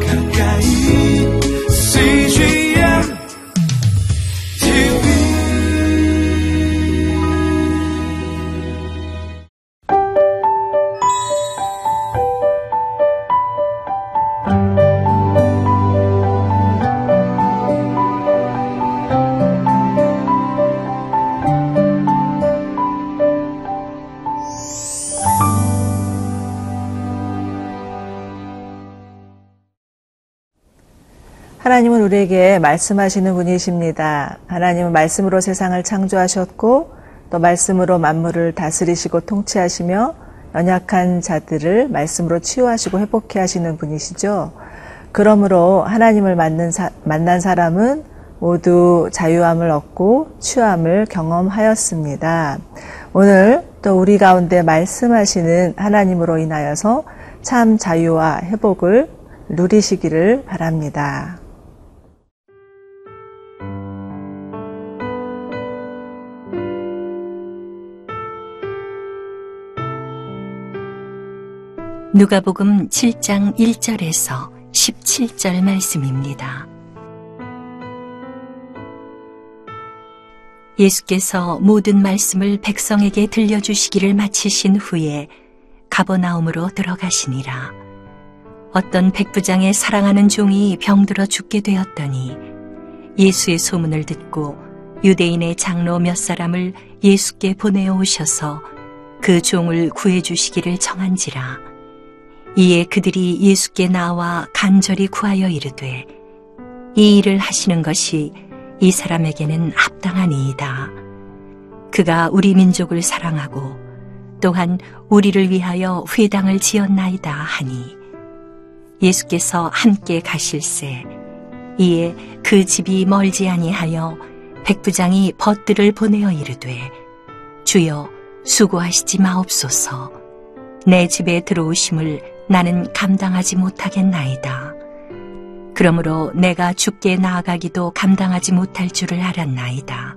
가까 하나님은 우리에게 말씀하시는 분이십니다. 하나님은 말씀으로 세상을 창조하셨고 또 말씀으로 만물을 다스리시고 통치하시며 연약한 자들을 말씀으로 치유하시고 회복해 하시는 분이시죠. 그러므로 하나님을 만난, 사, 만난 사람은 모두 자유함을 얻고 취함을 경험하였습니다. 오늘 또 우리 가운데 말씀하시는 하나님으로 인하여서 참 자유와 회복을 누리시기를 바랍니다. 누가복음 7장 1절에서 17절 말씀입니다. 예수께서 모든 말씀을 백성에게 들려주시기를 마치신 후에 가버나움으로 들어가시니라. 어떤 백부장의 사랑하는 종이 병들어 죽게 되었더니 예수의 소문을 듣고 유대인의 장로 몇 사람을 예수께 보내어 오셔서 그 종을 구해 주시기를 청한지라. 이에 그들이 예수께 나와 간절히 구하여 이르되 이 일을 하시는 것이 이 사람에게는 합당하니이다. 그가 우리 민족을 사랑하고 또한 우리를 위하여 회당을 지었나이다 하니 예수께서 함께 가실새 이에 그 집이 멀지 아니하여 백부장이 벗들을 보내어 이르되 주여 수고하시지 마옵소서 내 집에 들어오심을 나는 감당하지 못하겠나이다. 그러므로 내가 죽게 나아가기도 감당하지 못할 줄을 알았나이다.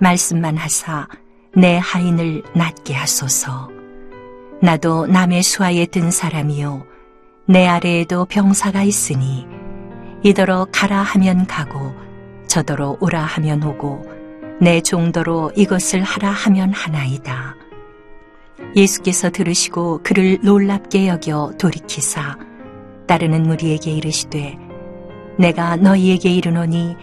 말씀만 하사 내 하인을 낫게 하소서. 나도 남의 수하에 든 사람이요. 내 아래에도 병사가 있으니 이더러 가라 하면 가고 저더러 오라 하면 오고 내 종도로 이것을 하라 하면 하나이다. 예수께서 들으시고 그를 놀랍게 여겨 돌이키사 따르는 무리에게 이르시되 내가 너희에게 이르노니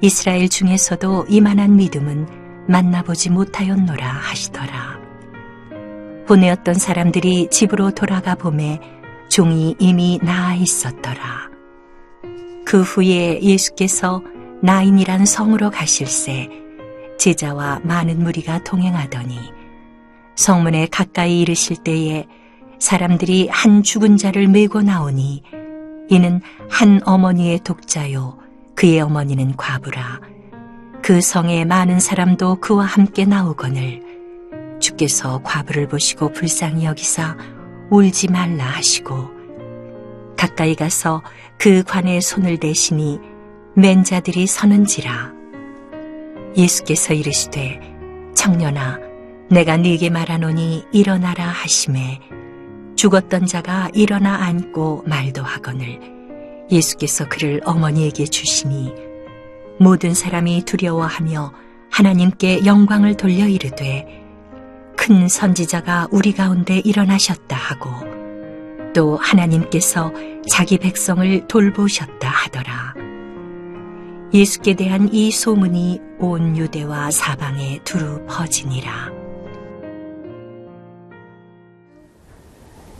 이스라엘 중에서도 이만한 믿음은 만나보지 못하였노라 하시더라. 보내었던 사람들이 집으로 돌아가 보매 종이 이미 나아 있었더라. 그 후에 예수께서 나인이란 성으로 가실새 제자와 많은 무리가 동행하더니 성문에 가까이 이르실 때에 사람들이 한 죽은 자를 메고 나오니 이는 한 어머니의 독자요 그의 어머니는 과부라. 그 성에 많은 사람도 그와 함께 나오거늘 주께서 과부를 보시고 불쌍히 여기사 울지 말라 하시고 가까이 가서 그 관에 손을 대시니 맨 자들이 서는지라. 예수께서 이르시되 청년아 내가 네게 말하노니 일어나라 하심에 죽었던 자가 일어나 앉고 말도 하거늘 예수께서 그를 어머니에게 주시니 모든 사람이 두려워하며 하나님께 영광을 돌려 이르되 큰 선지자가 우리 가운데 일어나셨다 하고 또 하나님께서 자기 백성을 돌보셨다 하더라. 예수께 대한 이 소문이 온 유대와 사방에 두루 퍼지니라.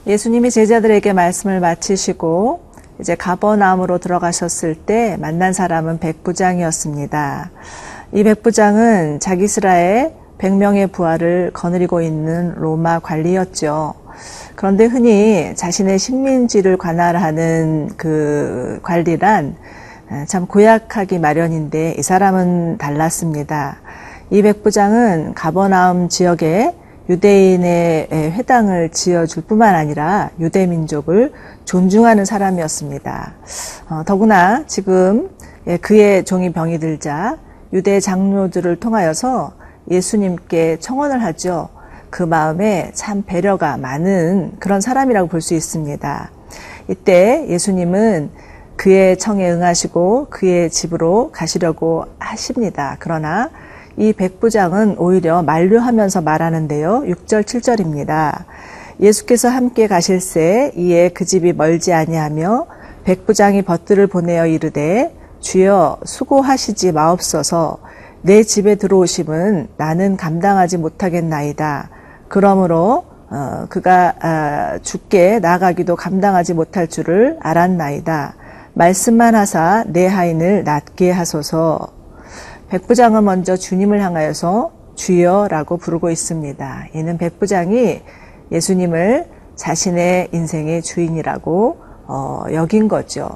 예수님이 제자들에게 말씀을 마치시고 이제 가버나움으로 들어가셨을 때 만난 사람은 백부장이었습니다. 이 백부장은 자기 스라의 100명의 부하를 거느리고 있는 로마 관리였죠. 그런데 흔히 자신의 식민지를 관할하는 그 관리란 참 고약하기 마련인데 이 사람은 달랐습니다. 이 백부장은 가버나움 지역에 유대인의 회당을 지어줄 뿐만 아니라 유대 민족을 존중하는 사람이었습니다. 어, 더구나 지금 예, 그의 종이 병이 들자 유대 장로들을 통하여서 예수님께 청원을 하죠. 그 마음에 참 배려가 많은 그런 사람이라고 볼 수 있습니다. 이때 예수님은 그의 청에 응하시고 그의 집으로 가시려고 하십니다. 그러나 이 백부장은 오히려 만류하면서 말하는데요. 6절, 7절입니다. 예수께서 함께 가실새 이에 그 집이 멀지 아니하며 백부장이 벗들을 보내어 이르되 주여 수고하시지 마옵소서 내 집에 들어오심은 나는 감당하지 못하겠나이다. 그러므로 어, 그가 아, 죽게 나가기도 감당하지 못할 줄을 알았나이다. 말씀만 하사 내 하인을 낫게 하소서. 백부장은 먼저 주님을 향하여서 주여라고 부르고 있습니다. 이는 백부장이 예수님을 자신의 인생의 주인이라고 어, 여긴 거죠.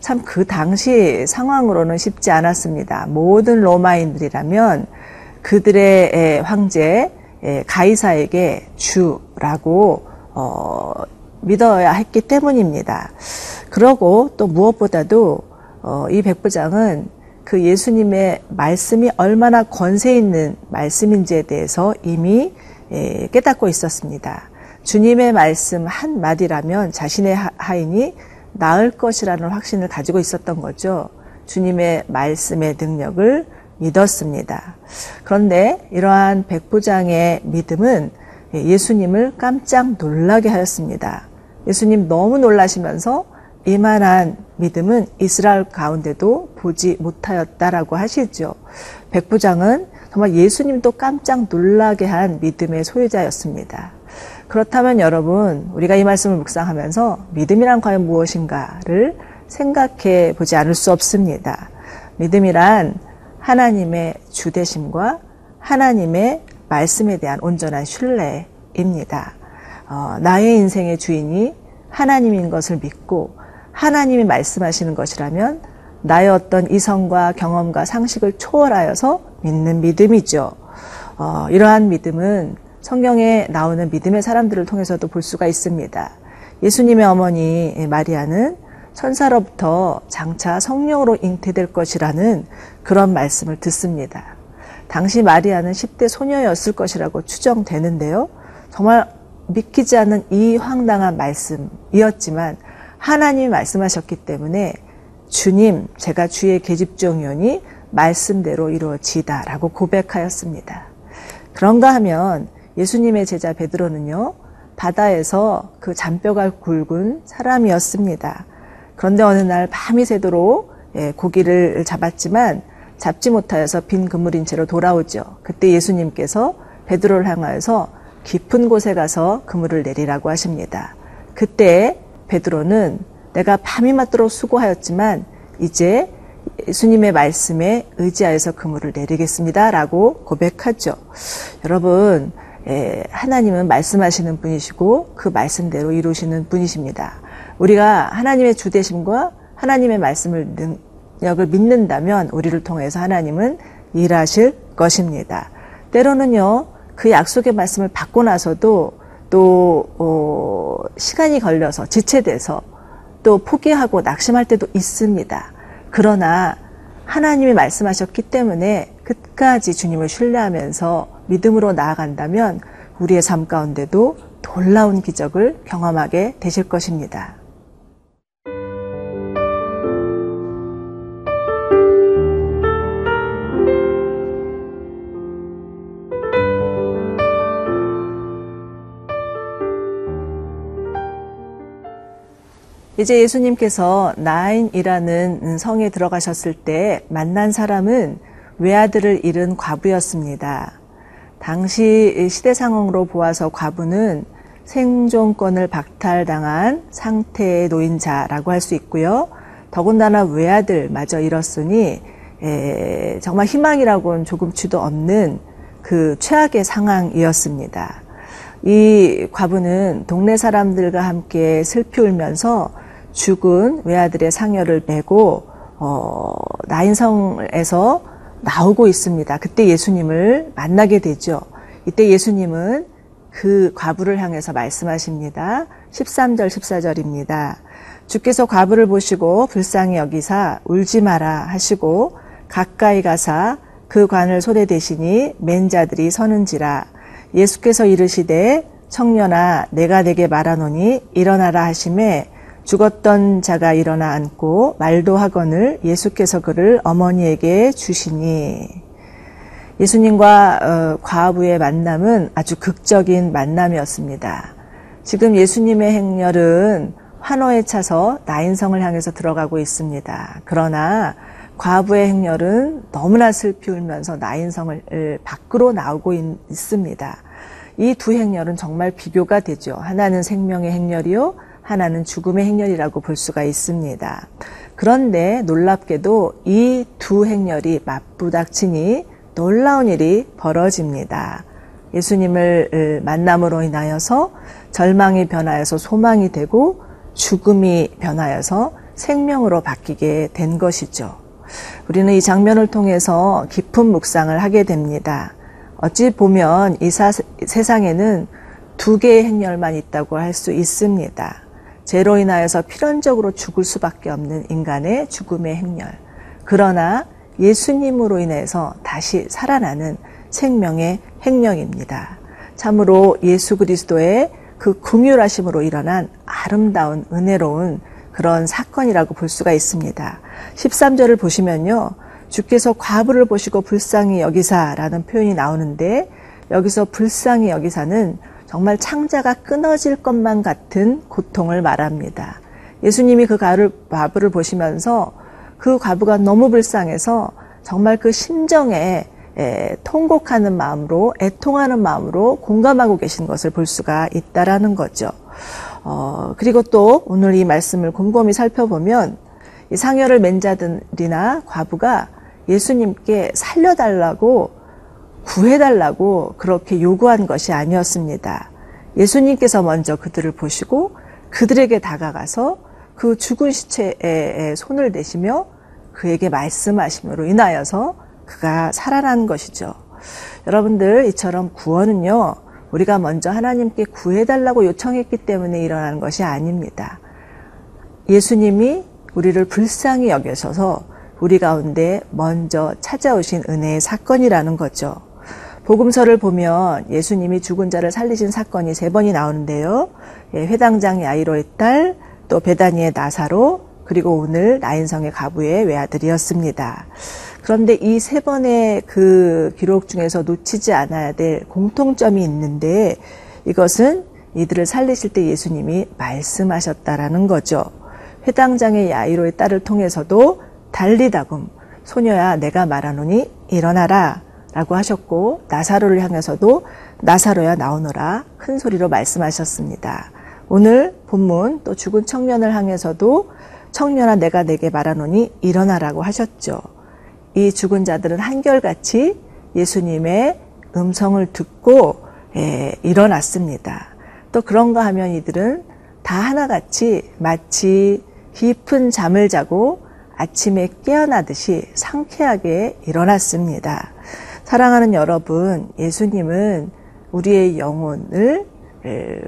참 그 당시 상황으로는 쉽지 않았습니다. 모든 로마인들이라면 그들의 황제 가이사에게 주라고 어, 믿어야 했기 때문입니다. 그러고 또 무엇보다도 어, 이 백부장은 그 예수님의 말씀이 얼마나 권세 있는 말씀인지에 대해서 이미 예, 깨닫고 있었습니다. 주님의 말씀 한 마디라면 자신의 하인이 나을 것이라는 확신을 가지고 있었던 거죠. 주님의 말씀의 능력을 믿었습니다. 그런데 이러한 백부장의 믿음은 예수님을 깜짝 놀라게 하였습니다. 예수님 너무 놀라시면서 이만한 믿음은 이스라엘 가운데도 보지 못하였다라고 하시죠. 백부장은 정말 예수님도 깜짝 놀라게 한 믿음의 소유자였습니다. 그렇다면 여러분, 우리가 이 말씀을 묵상하면서 믿음이란 과연 무엇인가를 생각해 보지 않을 수 없습니다. 믿음이란 하나님의 주대심과 하나님의 말씀에 대한 온전한 신뢰입니다. 어, 나의 인생의 주인이 하나님인 것을 믿고 하나님이 말씀하시는 것이라면 나의 어떤 이성과 경험과 상식을 초월하여서 믿는 믿음이죠. 어, 이러한 믿음은 성경에 나오는 믿음의 사람들을 통해서도 볼 수가 있습니다. 예수님의 어머니 마리아는 천사로부터 장차 성령으로 잉태될 것이라는 그런 말씀을 듣습니다. 당시 마리아는 10대 소녀였을 것이라고 추정되는데요. 정말 믿기지 않는 이 황당한 말씀이었지만 하나님이 말씀하셨기 때문에 주님, 제가 주의 계집종이오니 말씀대로 이루어지다라고 고백하였습니다. 그런가 하면 예수님의 제자 베드로는요, 바다에서 그 잔뼈가 굵은 사람이었습니다. 그런데 어느 날 밤이 새도록 예, 고기를 잡았지만 잡지 못하여서 빈 그물인 채로 돌아오죠. 그때 예수님께서 베드로를 향하여서 깊은 곳에 가서 그물을 내리라고 하십니다. 그때 베드로는 내가 밤이 맞도록 수고하였지만 이제 예수님의 말씀에 의지하여서 그물을 내리겠습니다라고 고백하죠. 여러분 예, 하나님은 말씀하시는 분이시고 그 말씀대로 이루시는 분이십니다. 우리가 하나님의 주대심과 하나님의 말씀을 능력을 믿는다면 우리를 통해서 하나님은 일하실 것입니다. 때로는요 그 약속의 말씀을 받고 나서도 또 어, 시간이 걸려서 지체돼서 또 포기하고 낙심할 때도 있습니다. 그러나 하나님이 말씀하셨기 때문에 끝까지 주님을 신뢰하면서 믿음으로 나아간다면 우리의 삶 가운데도 놀라운 기적을 경험하게 되실 것입니다. 이제 예수님께서 나인이라는 성에 들어가셨을 때 만난 사람은 외아들을 잃은 과부였습니다. 당시 시대 상황으로 보아서 과부는 생존권을 박탈당한 상태의 노인자라고 할 수 있고요. 더군다나 외아들마저 잃었으니 에, 정말 희망이라고는 조금치도 없는 그 최악의 상황이었습니다. 이 과부는 동네 사람들과 함께 슬피 울면서 죽은 외아들의 상여를 메고 어, 나인성에서 나오고 있습니다. 그때 예수님을 만나게 되죠. 이때 예수님은 그 과부를 향해서 말씀하십니다. 13절, 14절입니다. 주께서 과부를 보시고 불쌍히 여기사 울지 마라 하시고 가까이 가사 그 관을 손에 대시니 맨 자들이 서는지라 예수께서 이르시되 청년아 내가 내게 말하노니 일어나라 하심에 죽었던 자가 일어나 앉고 말도 하거늘 예수께서 그를 어머니에게 주시니 예수님과 어, 과부의 만남은 아주 극적인 만남이었습니다. 지금 예수님의 행렬은 환호에 차서 나인성을 향해서 들어가고 있습니다. 그러나 과부의 행렬은 너무나 슬피 울면서 나인성을 밖으로 나오고 있, 습니다. 이 두 행렬은 정말 비교가 되죠. 하나는 생명의 행렬이요, 하나는 죽음의 행렬이라고 볼 수가 있습니다. 그런데 놀랍게도 이 두 행렬이 맞부닥치니 놀라운 일이 벌어집니다. 예수님을 만남으로 인하여서 절망이 변하여서 소망이 되고 죽음이 변하여서 생명으로 바뀌게 된 것이죠. 우리는 이 장면을 통해서 깊은 묵상을 하게 됩니다. 어찌 보면 이 사, 세상에는 두 개의 행렬만 있다고 할 수 있습니다. 죄로 인하여서 필연적으로 죽을 수밖에 없는 인간의 죽음의 행렬. 그러나 예수님으로 인해서 다시 살아나는 생명의 행령입니다. 참으로 예수 그리스도의 그 궁율하심으로 일어난 아름다운 은혜로운 그런 사건이라고 볼 수가 있습니다. 13절을 보시면요. 주께서 과부를 보시고 불쌍히 여기사라는 표현이 나오는데 여기서 불쌍히 여기사는 정말 창자가 끊어질 것만 같은 고통을 말합니다. 예수님이 그 과부를 보시면서 그 과부가 너무 불쌍해서 정말 그 심정에 통곡하는 마음으로 애통하는 마음으로 공감하고 계신 것을 볼 수가 있다라는 거죠. 어, 그리고 또 오늘 이 말씀을 곰곰이 살펴보면 이 상여를 맨 자들이나 과부가 예수님께 살려달라고 구해달라고 그렇게 요구한 것이 아니었습니다. 예수님께서 먼저 그들을 보시고 그들에게 다가가서 그 죽은 시체에 손을 대시며 그에게 말씀하심으로 인하여서 그가 살아난 것이죠. 여러분들 이처럼 구원은요. 우리가 먼저 하나님께 구해달라고 요청했기 때문에 일어나는 것이 아닙니다. 예수님이 우리를 불쌍히 여겨셔서 우리 가운데 먼저 찾아오신 은혜의 사건이라는 거죠. 복음서를 보면 예수님이 죽은 자를 살리신 사건이 세 번이 나오는데요. 예, 회당장 야이로의 딸, 또 베다니의 나사로, 그리고 오늘 나인성의 가부의 외아들이었습니다. 그런데 이 세 번의 그 기록 중에서 놓치지 않아야 될 공통점이 있는데 이것은 이들을 살리실 때 예수님이 말씀하셨다라는 거죠. 회당장의 야이로의 딸을 통해서도 달리다금 소녀야 내가 말하노니 일어나라 라고 하셨고 나사로를 향해서도 나사로야 나오너라 큰 소리로 말씀하셨습니다. 오늘 본문 또 죽은 청년을 향해서도 청년아 내가 내게 말하노니 일어나라고 하셨죠. 이 죽은 자들은 한결같이 예수님의 음성을 듣고 예, 일어났습니다. 또 그런가 하면 이들은 다 하나같이 마치 깊은 잠을 자고 아침에 깨어나듯이 상쾌하게 일어났습니다. 사랑하는 여러분, 예수님은 우리의 영혼을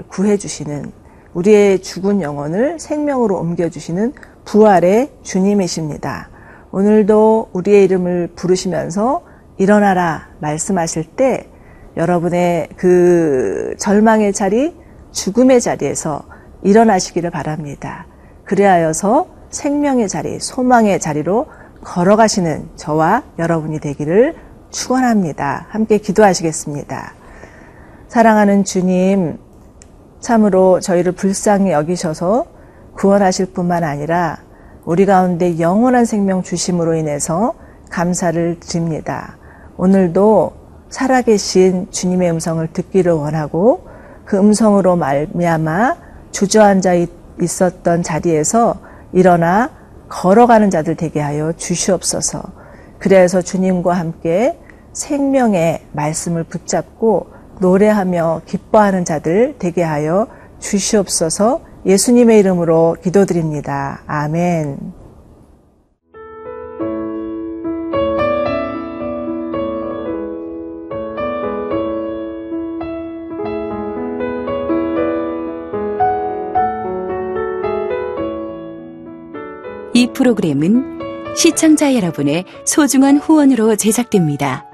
구해주시는, 우리의 죽은 영혼을 생명으로 옮겨주시는 부활의 주님이십니다. 오늘도 우리의 이름을 부르시면서 일어나라 말씀하실 때 여러분의 그 절망의 자리, 죽음의 자리에서 일어나시기를 바랍니다. 그리하여서 생명의 자리, 소망의 자리로 걸어가시는 저와 여러분이 되기를 축원합니다. 함께 기도하시겠습니다. 사랑하는 주님, 참으로 저희를 불쌍히 여기셔서 구원하실 뿐만 아니라 우리 가운데 영원한 생명 주심으로 인해서 감사를 드립니다. 오늘도 살아계신 주님의 음성을 듣기를 원하고 그 음성으로 말미암아 주저앉아 있었던 자리에서 일어나 걸어가는 자들 되게 하여 주시옵소서. 그래서 주님과 함께 생명의 말씀을 붙잡고 노래하며 기뻐하는 자들 되게 하여 주시옵소서 예수님의 이름으로 기도드립니다. 아멘. 이 프로그램은 시청자 여러분의 소중한 후원으로 제작됩니다.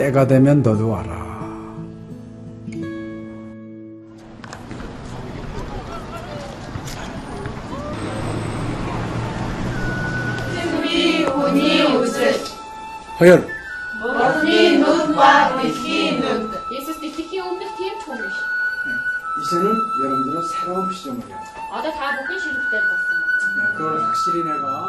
때가 되면 너도 와라. 승비 운이 우슬 허연 머니 눈과 빛이 눈 예수스 빛이 오면 뒤에 총이 네, 이제는 여러분들은 새로운 시점을 해요. 아다 다 먹기 싫을 때 봤어. 그걸 확실히 내가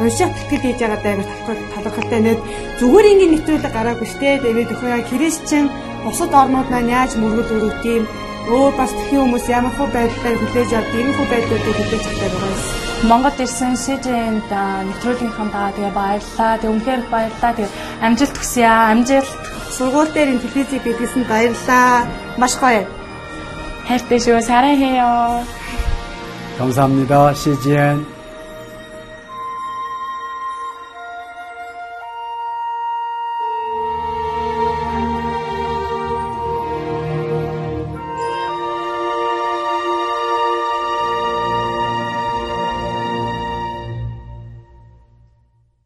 унших тэтгэл хийж байгаа даа талархалтай нэт зүгээр ингээд нэвтрүүлэг гараагүй штэ тэгээд өхөө христчэн бусад орнууд маань яаж мөргөл өрөвт юм өөр бас тхэн хүмүүс ямар хөө байдлаар хүлээж авд ийм хөө байдлуудыг хүлээж авдаг байгаа юм. Монгол ирсэн СЖН-д нэвтрүүлгийнхаа даа тэгээ баярлаа. Тэг үнхээр их баярлаа. Тэг амжилт хүсье аа. Амжилт. Сургууль дээр ин телевизийг бидлсэн баярлаа. Маш гоё. хайртай шүү. 사랑해요. 감사합니다. CGN.